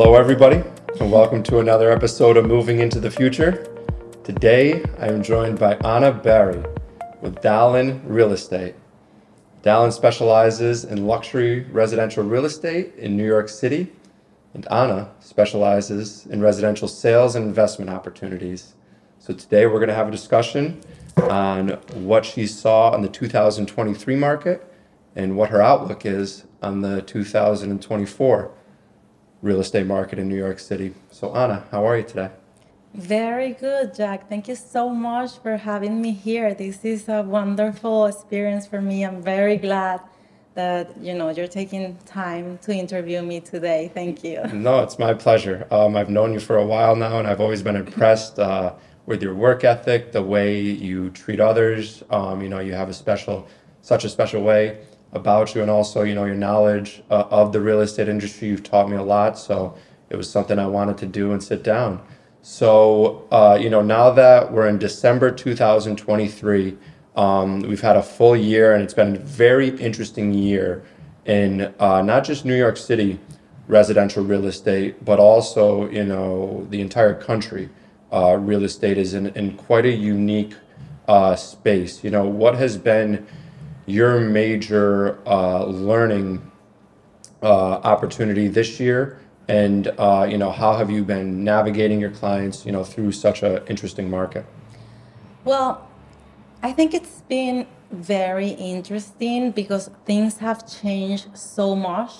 Hello, everybody, and welcome to another episode of Moving into the Future. Today, I am joined by Anna Barrie with Dallien Real Estate. Dallien specializes in luxury residential real estate in New York City, and Anna specializes in residential sales and investment opportunities. So, today we're going to have a discussion on what she saw on the 2023 market and what her outlook is on the 2024 real estate market in New York City. So, Anna, how are you today? Very good, Jack. Thank you so much for having me here. This is a wonderful experience for me. I'm very glad that you know you're taking time to interview me today. Thank you. No, it's my pleasure. Um, I've known you for a while now, and I've always been impressed uh, with your work ethic, the way you treat others. Um, you know, you have a special, such a special way about you and also you know your knowledge uh, of the real estate industry. You've taught me a lot so it was something i wanted to do and sit down. So uh, you know now that we're in december 2023 um, we've had a full year and it's been a very interesting year in uh, not just new york city residential real estate but also you know the entire country uh, real estate is in, in quite a unique uh, space. You know what has been your major uh, learning uh, opportunity this year? And uh, you know how have you been navigating your clients you know through such an interesting market? Well i think it's been very interesting because things have changed so much.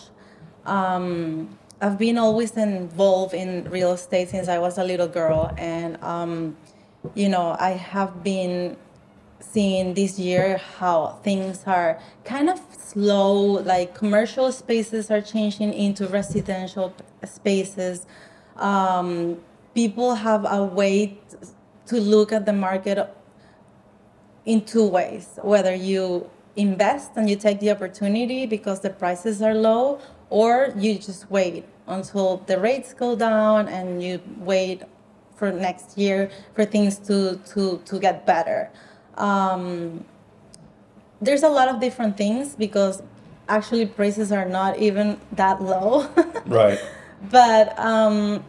Um, i've been always involved in real estate since i was a little girl and um, you know i have been seeing this year how things are kind of slow like commercial spaces are changing into residential spaces. Um, people have a way to look at the market in two ways whether you invest and you take the opportunity because the prices are low or you just wait until the rates go down and you wait for next year for things to to to get better um, there's a lot of different things because actually prices are not even that low. right. But um,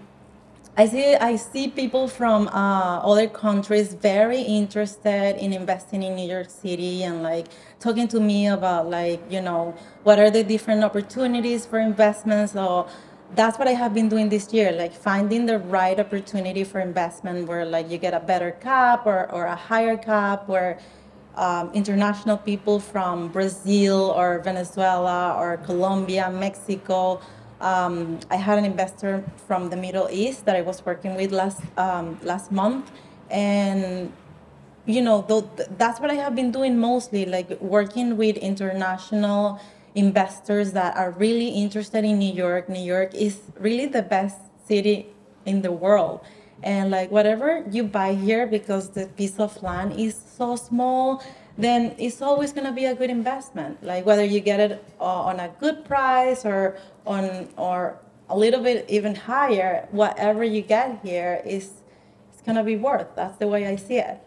I see I see people from uh, other countries very interested in investing in New York City and like talking to me about like you know what are the different opportunities for investments. So that's what I have been doing this year, like finding the right opportunity for investment where like you get a better cap or, or a higher cap where um, international people from Brazil or Venezuela or Colombia, Mexico. Um, I had an investor from the Middle East that I was working with last um, last month, and you know th- that's what I have been doing mostly, like working with international investors that are really interested in New York. New York is really the best city in the world. And like whatever you buy here because the piece of land is so small, then it's always going to be a good investment. Like whether you get it uh, on a good price or on or a little bit even higher, whatever you get here is it's going to be worth. That's the way I see it.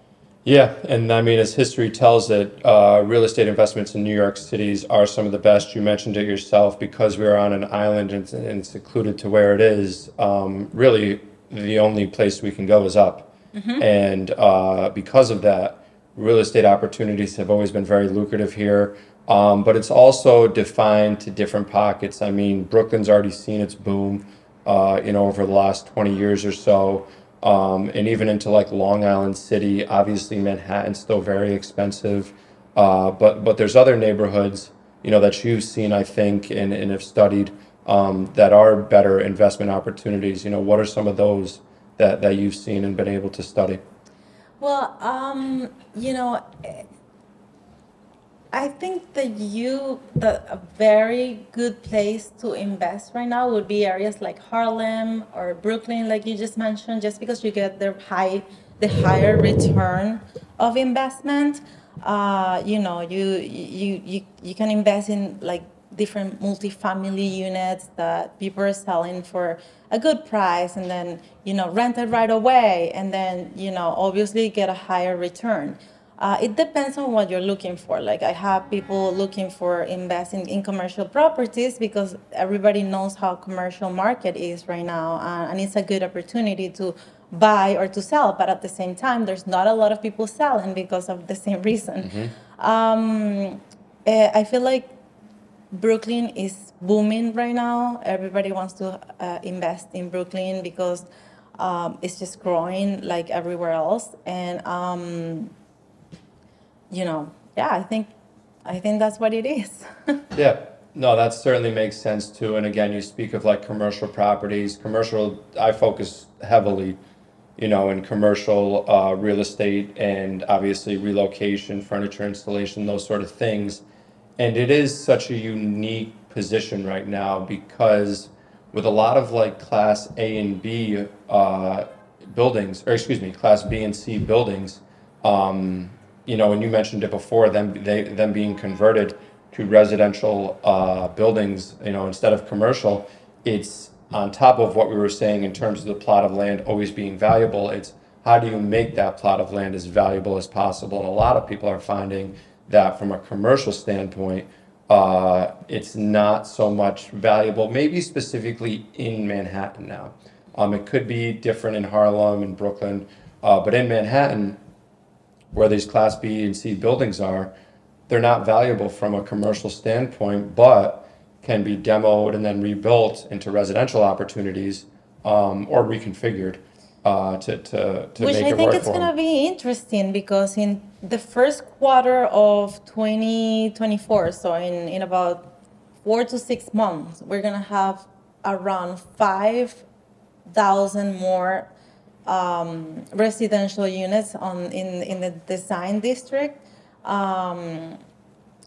Yeah, and I mean, as history tells it, uh, real estate investments in New York cities are some of the best. You mentioned it yourself because we are on an island and, and secluded to where it is. Um, really, the only place we can go is up, mm-hmm. and uh, because of that, real estate opportunities have always been very lucrative here. Um, but it's also defined to different pockets. I mean, Brooklyn's already seen its boom, uh, you know, over the last twenty years or so um, and even into like Long Island City. Obviously, Manhattan's still very expensive, uh, but but there's other neighborhoods you know that you've seen, I think, and, and have studied um, that are better investment opportunities. You know, what are some of those that that you've seen and been able to study? Well, um, you know, I think that you that a very good place to invest right now would be areas like Harlem or Brooklyn, like you just mentioned, just because you get the high the higher return of investment. Uh, you know, you you you you can invest in like different multifamily units that people are selling for a good price and then you know rent it right away and then you know obviously get a higher return Uh, it depends on what you're looking for. Like I have people looking for investing in commercial properties because everybody knows how commercial market is right now, uh, and it's a good opportunity to buy or to sell. But at the same time, there's not a lot of people selling because of the same reason. Um, eh, I feel like Brooklyn is booming right now. Everybody wants to uh, invest in Brooklyn because um, it's just growing like everywhere else. And um, you know, yeah, I think I think that's what it is. Yeah, no, that certainly makes sense too. And again, you speak of like commercial properties. Commercial, I focus heavily, you know, in commercial uh, real estate and obviously relocation, furniture installation, those sort of things. And it is such a unique position right now because with a lot of like class A and B uh, buildings, or excuse me, class B and C buildings, um, you know, and you mentioned it before, them they them being converted to residential uh, buildings, you know, instead of commercial. It's on top of what we were saying in terms of the plot of land always being valuable. It's how do you make that plot of land as valuable as possible? And a lot of people are finding that from a commercial standpoint, uh, it's not so much valuable. Maybe specifically in Manhattan now. Um, it could be different in Harlem and Brooklyn, uh, but in Manhattan where these Class B and C buildings are, they're not valuable from a commercial standpoint, but can be demoed and then rebuilt into residential opportunities um, or reconfigured uh, to, to, to Which make I it think work it's gonna be interesting because in the first quarter of 2024, so in, in about four to six months, we're gonna have around 5,000 more um, residential units on in, in the design district. Um,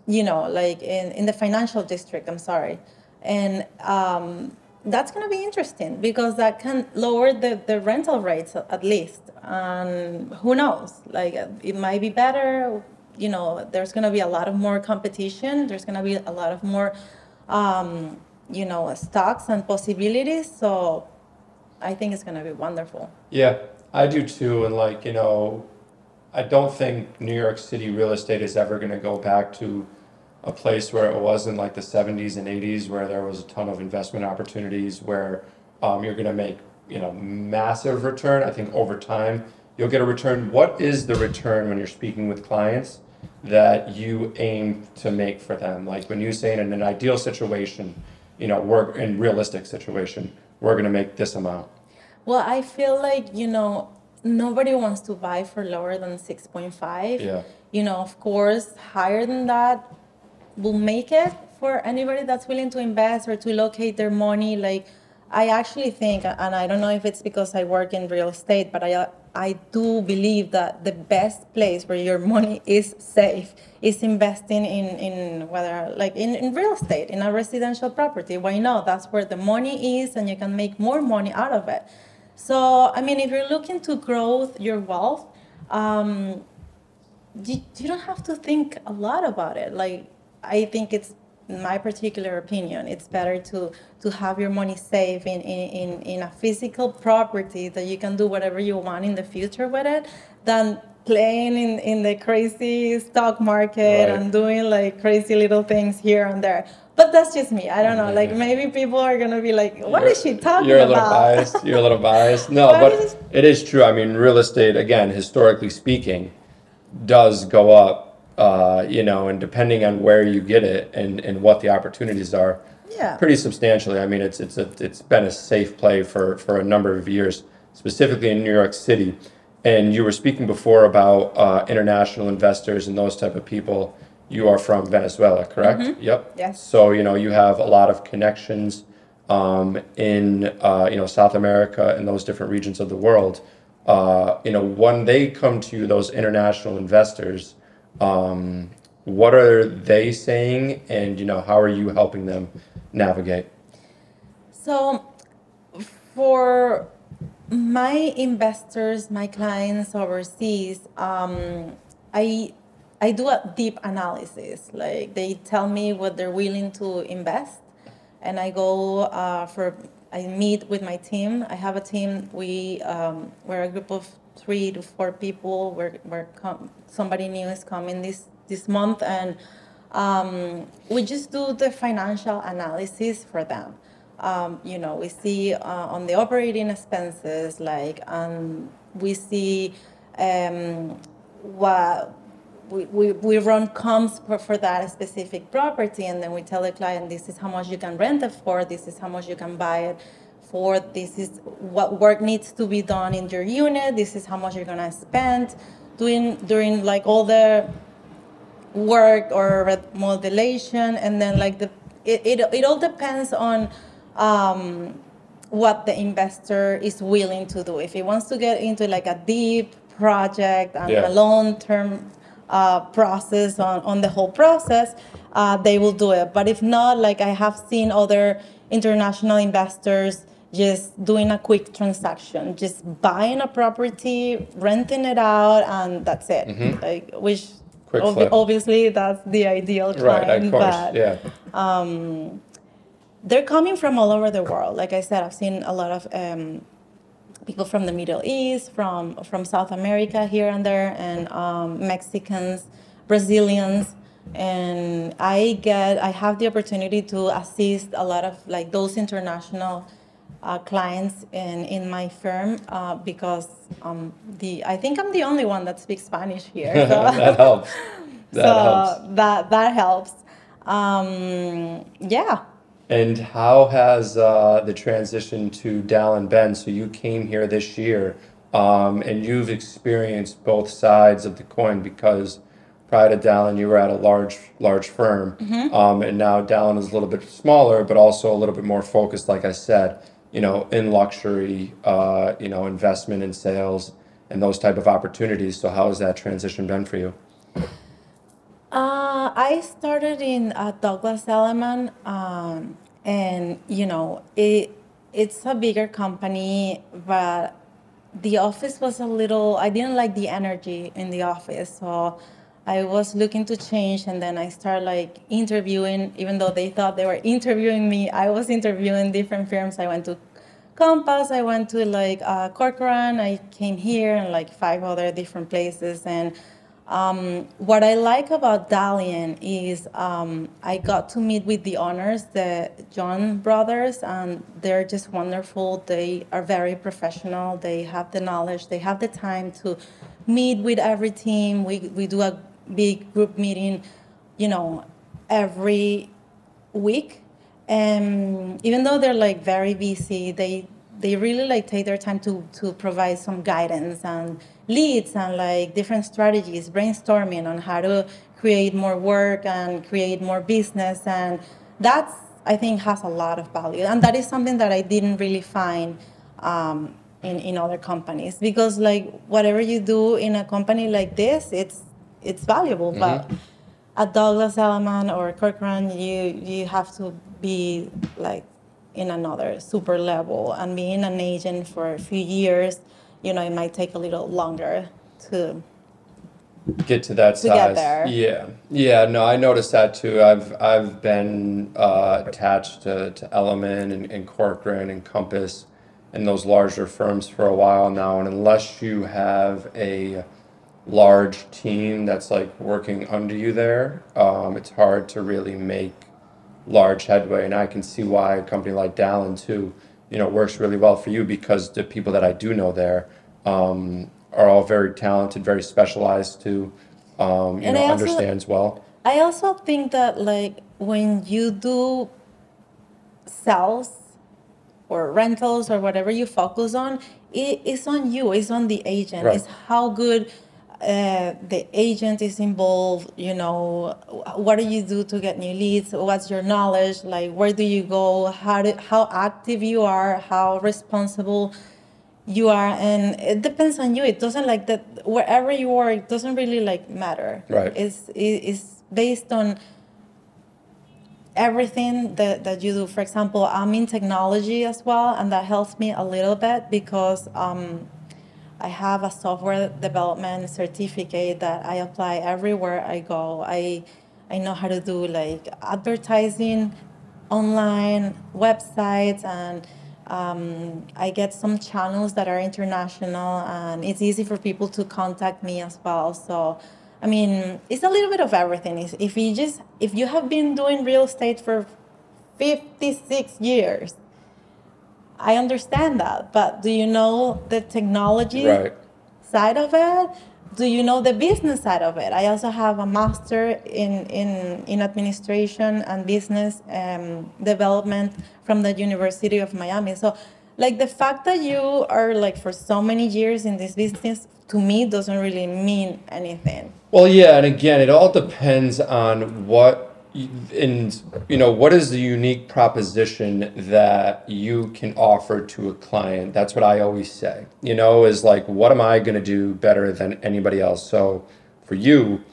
you know, like in, in the financial district, I'm sorry. And um, that's going to be interesting because that can lower the, the rental rates at least. And who knows? Like it might be better. You know, there's going to be a lot of more competition. There's going to be a lot of more, um, you know, stocks and possibilities. So I think it's going to be wonderful. Yeah, I do too. And like, you know, I don't think New York City real estate is ever going to go back to a place where it was in like the 70s and 80s, where there was a ton of investment opportunities, where um, you're going to make, you know, massive return. I think over time you'll get a return. What is the return when you're speaking with clients that you aim to make for them? Like when you say in an ideal situation, you know, we're in realistic situation, we're going to make this amount. Well, I feel like, you know, nobody wants to buy for lower than 6.5. Yeah. You know, of course, higher than that will make it for anybody that's willing to invest or to locate their money. Like, I actually think, and I don't know if it's because I work in real estate, but I, I do believe that the best place where your money is safe is investing in, in whether like in, in real estate, in a residential property. Why not? That's where the money is and you can make more money out of it. So, I mean, if you're looking to grow your wealth, um, you, you don't have to think a lot about it. Like, I think it's my particular opinion, it's better to to have your money safe in, in, in, a physical property that you can do whatever you want in the future with it than playing in, in the crazy stock market Right. and doing like crazy little things here and there. But that's just me. I don't know. Like maybe people are gonna be like, "What is she talking about? You're a little biased. You're a little biased. No, but is- it is true. I mean, real estate, again, historically speaking, does go up. Uh, you know, and depending on where you get it and, and what the opportunities are, Yeah. pretty substantially. I mean, it's it's a, it's been a safe play for for a number of years, specifically in New York City. And you were speaking before about uh, international investors and those type of people. You are from Venezuela, correct? Yep. Yes. So you know you have a lot of connections um, in uh, you know South America and those different regions of the world. Uh, you know when they come to you, those international investors, um, what are they saying, and you know how are you helping them navigate? So, for my investors, my clients overseas, um, I I do a deep analysis. Like they tell me what they're willing to invest, and I go uh, for I meet with my team. I have a team. We um, we're a group of three to four people. We're, we're com- somebody new is coming this this month, and um, we just do the financial analysis for them. Um, you know, we see uh, on the operating expenses, like, um, we see um, what we, we, we run comps for, for that specific property, and then we tell the client, this is how much you can rent it for, this is how much you can buy it for, this is what work needs to be done in your unit, this is how much you're gonna spend doing during like all the work or remodelation and then like the it, it, it all depends on um, what the investor is willing to do if he wants to get into like a deep project and Yeah. a long-term uh, process on, on the whole process uh, they will do it but if not like i have seen other international investors just doing a quick transaction just buying a property renting it out and that's it like which Mm-hmm. Ob- Obviously, that's the ideal Right, client, of course. but Yeah. they're coming from all over the world. Like I said, I've seen a lot of um, people from the Middle East, from from South America here and there, and um, Mexicans, Brazilians, and I get I have the opportunity to assist a lot of like those international. Uh, clients in, in my firm uh, because um, the I think I'm the only one that speaks Spanish here. So that helps. That so helps. that that helps. Um, yeah. And how has uh, the transition to Dallien been? So you came here this year, um, and you've experienced both sides of the coin because prior to Dallien, you were at a large, large firm, um, and now Dallien is a little bit smaller, but also a little bit more focused, like I said, you know, in luxury, uh, you know, investment and sales and those type of opportunities. So how has that transition been for you? Uh, I started in uh, Douglas Elliman, um, and you know it. It's a bigger company, but the office was a little. I didn't like the energy in the office, so I was looking to change. And then I started like interviewing, even though they thought they were interviewing me. I was interviewing different firms. I went to Compass. I went to like uh, Corcoran. I came here and like five other different places. And um, what I like about Dallien is um, I got to meet with the owners, the John brothers, and they're just wonderful. They are very professional. They have the knowledge. They have the time to meet with every team. We we do a big group meeting, you know, every week and even though they're like very busy they they really like take their time to to provide some guidance and leads and like different strategies brainstorming on how to create more work and create more business. And that's i think has a lot of value. And that is something that i didn't really find um, in, in other companies because like whatever you do in a company like this it's it's valuable. But at Douglas Elliman or Corcoran, you you have to be like in another super level, and being an agent for a few years, you know, it might take a little longer to. get to that To size. there. Yeah, yeah. No, I noticed that too. I've I've been uh, attached to, to Elliman and, and Corcoran and Compass and those larger firms for a while now, and unless you have a large team that's like working under you there, um, it's hard to really make large headway. And I can see why a company like Dallien too, you know, works really well for you because the people that I do know there um, are all very talented, very specialized too. Um, you And know, also- understands well. I also think that like when you do sales or rentals or whatever you focus on, it, it's on you. It's on the agent. Right. It's how good uh, the agent is involved. You know, what do you do to get new leads? What's your knowledge? Like, where do you go? How do, how active you are? How responsible you are and it depends on you it doesn't like that wherever you are it doesn't really like matter Right. it's it- it's based on everything that, that you do for example i'm in technology as well and that helps me a little bit because um, i have a software development certificate that i apply everywhere i go i i know how to do like advertising online websites and Um, I get some channels that are international, and it's easy for people to contact me as well. So, I mean, it's a little bit of everything. If- you just if you have been doing real estate for 56 years, I understand that. But do you know the technology Right. side of it? Do you know the business side of it? I also have a master in in, in administration and business um, development from the University of Miami. So, like the fact that you are like for so many years in this business to me doesn't really mean anything. Well, yeah, and again, it all depends on what and you know what is the unique proposition that you can offer to a client. That's what I always say. You know, is like what am I going to do better than anybody else? So for you,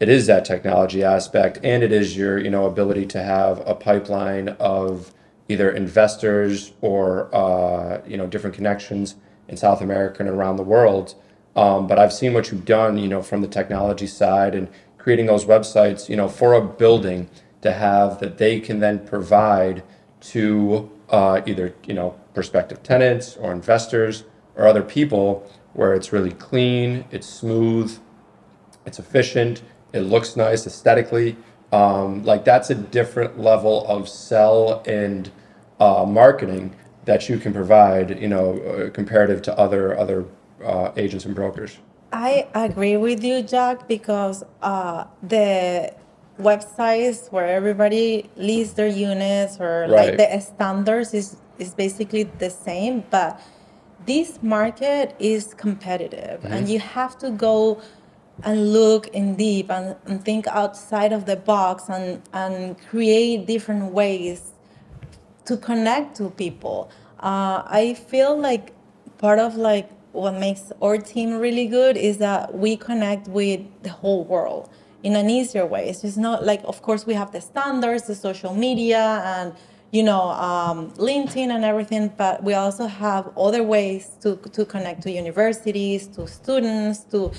it is that technology aspect and it is your you know ability to have a pipeline of either investors or uh, you know different connections in South America and around the world. Um, but I've seen what you've done, you know, from the technology side and creating those websites, you know, for a building to have that they can then provide to uh, either you know prospective tenants or investors or other people, where it's really clean, it's smooth, it's efficient, it looks nice aesthetically. Um, like that's a different level of sell and uh, marketing that you can provide, you know, uh, comparative to other other uh, agents and brokers. I agree with you, Jack, because uh, the websites where everybody lists their units or like the standards is is basically the same, but this market is competitive, and you have to go and look in deep and, and think outside of the box and and create different ways to connect to people. Uh, I feel like part of like what makes our team really good is that we connect with the whole world in an easier way. It's just not like, of course, we have the standards, the social media, and you know, um, LinkedIn and everything, but we also have other ways to to connect to universities, to students, to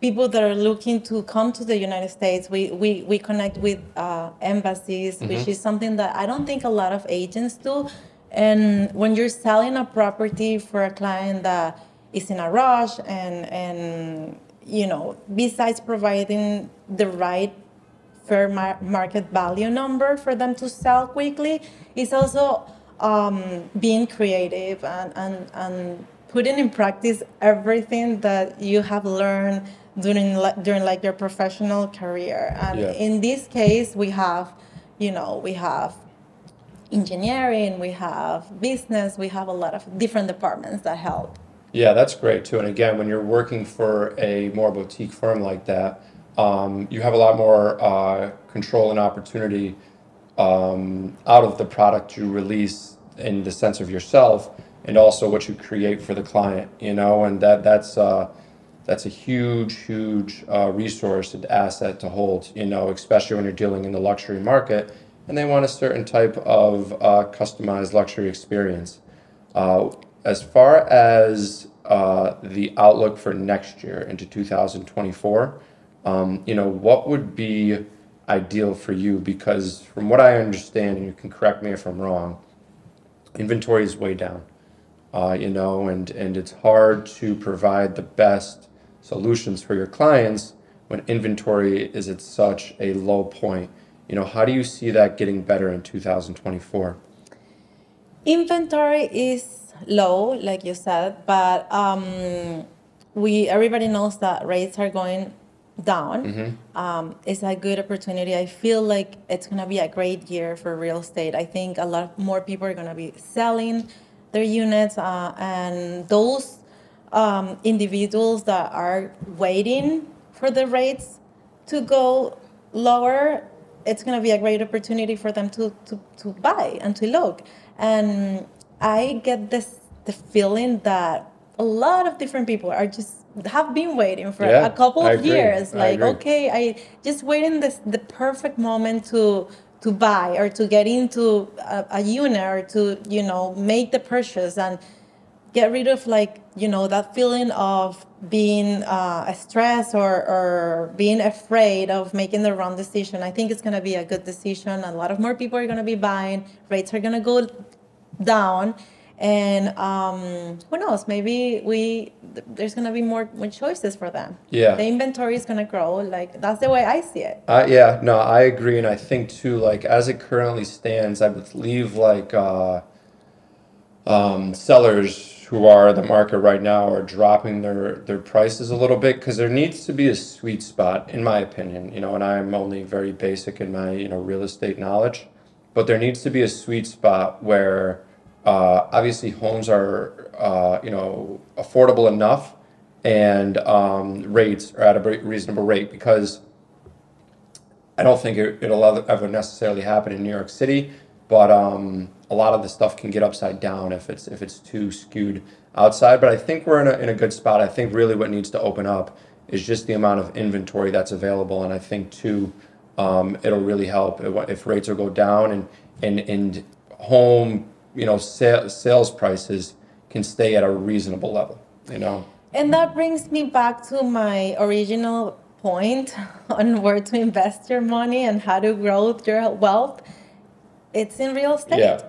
people that are looking to come to the United States. We we, we connect with uh, embassies, which is something that I don't think a lot of agents do. And when you're selling a property for a client that is in a rush and and you know, besides providing the right fair mar- market value number for them to sell quickly it's also um, being creative and, and, and putting in practice everything that you have learned during during like your professional career and Yeah. in this case we have you know we have engineering we have business we have a lot of different departments that help Yeah, that's great too. And again, when you're working for a more boutique firm like that, um, you have a lot more uh, control and opportunity um, out of the product you release in the sense of yourself and also what you create for the client. You know, and that that's uh, that's a huge, huge uh, resource and asset to hold. You know, especially when you're dealing in the luxury market and they want a certain type of uh, customized luxury experience. As far as uh, the outlook for next year into 2024, um, you know, what would be ideal for you? Because from what I understand, and you can correct me if I'm wrong, inventory is way down. Uh, you know, and and it's hard to provide the best solutions for your clients when inventory is at such a low point. You know, how do you see that getting better in 2024? Inventory is low, like you said, but um, we everybody knows that rates are going down. Um, it's a good opportunity. I feel like it's gonna be a great year for real estate. I think a lot more people are gonna be selling their units, uh, and those um, individuals that are waiting for the rates to go lower, it's going to be a great opportunity for them to, to, to buy and to look. And I get this the feeling that a lot of different people are just have been waiting for Yeah, a couple of years. Like, agree. okay, I just waiting this the perfect moment to to buy or to get into a, a unit or to you know make the purchase and get rid of like you know that feeling of being uh, stressed or, or being afraid of making the wrong decision i think it's going to be a good decision a lot of more people are going to be buying rates are going to go down and um, who knows? Maybe we th- there's gonna be more more choices for them. Yeah. the inventory is gonna grow. Like that's the way I see it. Uh, yeah, no, I agree, and I think too, like as it currently stands, I believe like uh, um, sellers who are the market right now are dropping their their prices a little bit because there needs to be a sweet spot, in my opinion. You know, and I'm only very basic in my you know real estate knowledge, but there needs to be a sweet spot where uh, obviously homes are uh, you know affordable enough and um, rates are at a reasonable rate because I don't think it, it'll ever necessarily happen in New York City, but um, a lot of the stuff can get upside down if it's if it's too skewed outside. But I think we're in a, in a good spot. I think really what needs to open up is just the amount of inventory that's available, and I think too, um, it'll really help if, if rates will go down and and and home you know sale, sales prices can stay at a reasonable level. You know. And that brings me back to my original point on where to invest your money and how to grow your wealth. It's in real estate. Yeah.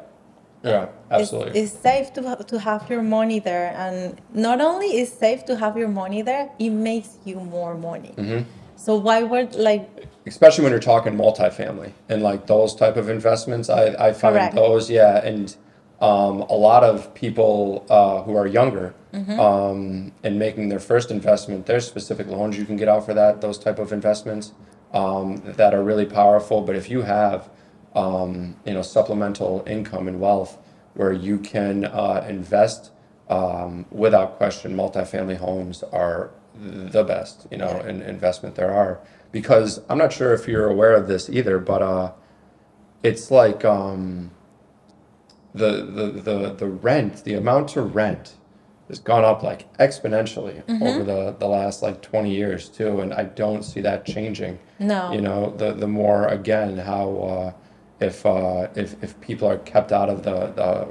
Yeah. Absolutely. it's safe to, to have your money there. And not only is safe to have your money there, it makes you more money. Mm-hmm. So why would like especially when you're talking multifamily and like those type of investments i, I find Correct. those yeah and um, a lot of people uh, who are younger um, and making their first investment there's specific loans you can get out for that those type of investments um, that are really powerful. But if you have um, you know supplemental income and wealth where you can uh, invest um, without question multifamily homes are the best you know Yeah. in, investment there are. Because i'm not sure if you're aware of this either but uh, it's like um, the, the the the rent the amount to rent has gone up like exponentially over the the last like 20 years too and i don't see that changing No. you know the the more again how uh, if uh, if if people are kept out of the the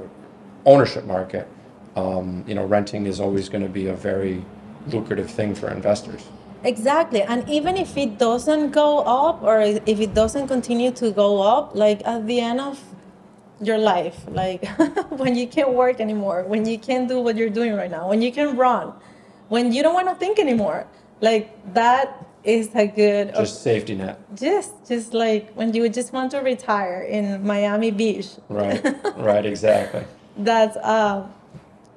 ownership market um, you know renting is always going to be a very lucrative thing for investors Exactly. And even if it doesn't go up or if it doesn't continue to go up, like at the end of your life, like when you can't work anymore, when you can't do what you're doing right now, when you can run, when you don't want to think anymore, like that is a good just safety net just just like when you just want to retire in Miami Beach. right right exactly That's a,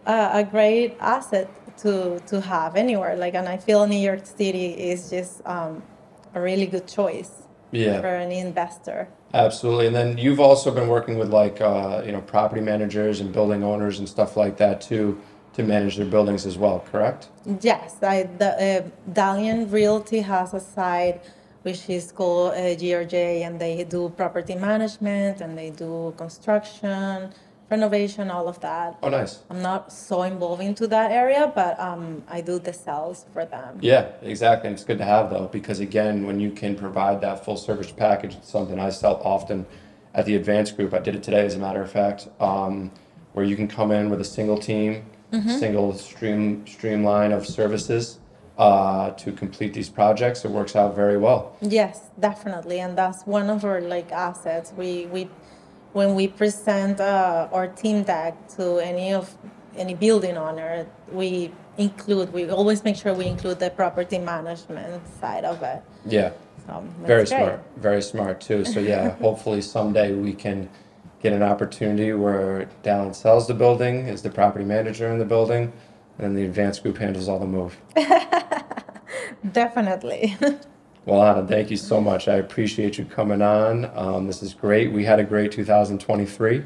a, a great asset to to have anywhere. Like, and I feel New York City is just um, a really good choice yeah for an investor. Absolutely, and then you've also been working with like uh, you know property managers and building owners and stuff like that too to manage their buildings as well. Correct? Yes, I, the uh, Dallien Realty has a site which is called uh, GRJ, and they do property management and they do construction, renovation, all of that. Oh, nice. I'm not so involved into that area, but um, I do the sales for them. Yeah, exactly. And it's good to have though because again, when you can provide that full service package, it's something I sell often at the Advance Group. I did it today, as a matter of fact, um, where you can come in with a single team, single stream streamline of services uh, to complete these projects. It works out very well. Yes, definitely, and that's one of our like assets. We we when we present uh, our team deck to any of any building owner, we include we always make sure we include the property management side of it. Yeah. So Very great. smart, very smart too. So yeah, hopefully someday we can get an opportunity where Dallien sells the building, is the property manager in the building, and then the Advance Group handles all the move. Definitely. Well, Anna, thank you so much. I appreciate you coming on. Um, this is great. We had a great 2023,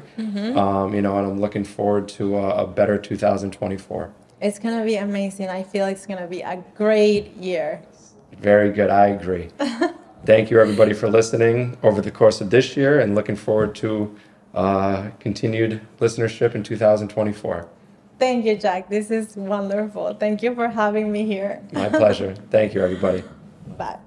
um, you know, and I'm looking forward to a, a better 2024. it's gonna be amazing. I feel it's gonna be a great year. Very good. I agree. Thank you, everybody, for listening over the course of this year and looking forward to uh, continued listenership in 2024. Thank you, Jack. This is wonderful. Thank you for having me here. My pleasure. Thank you, everybody. Bye.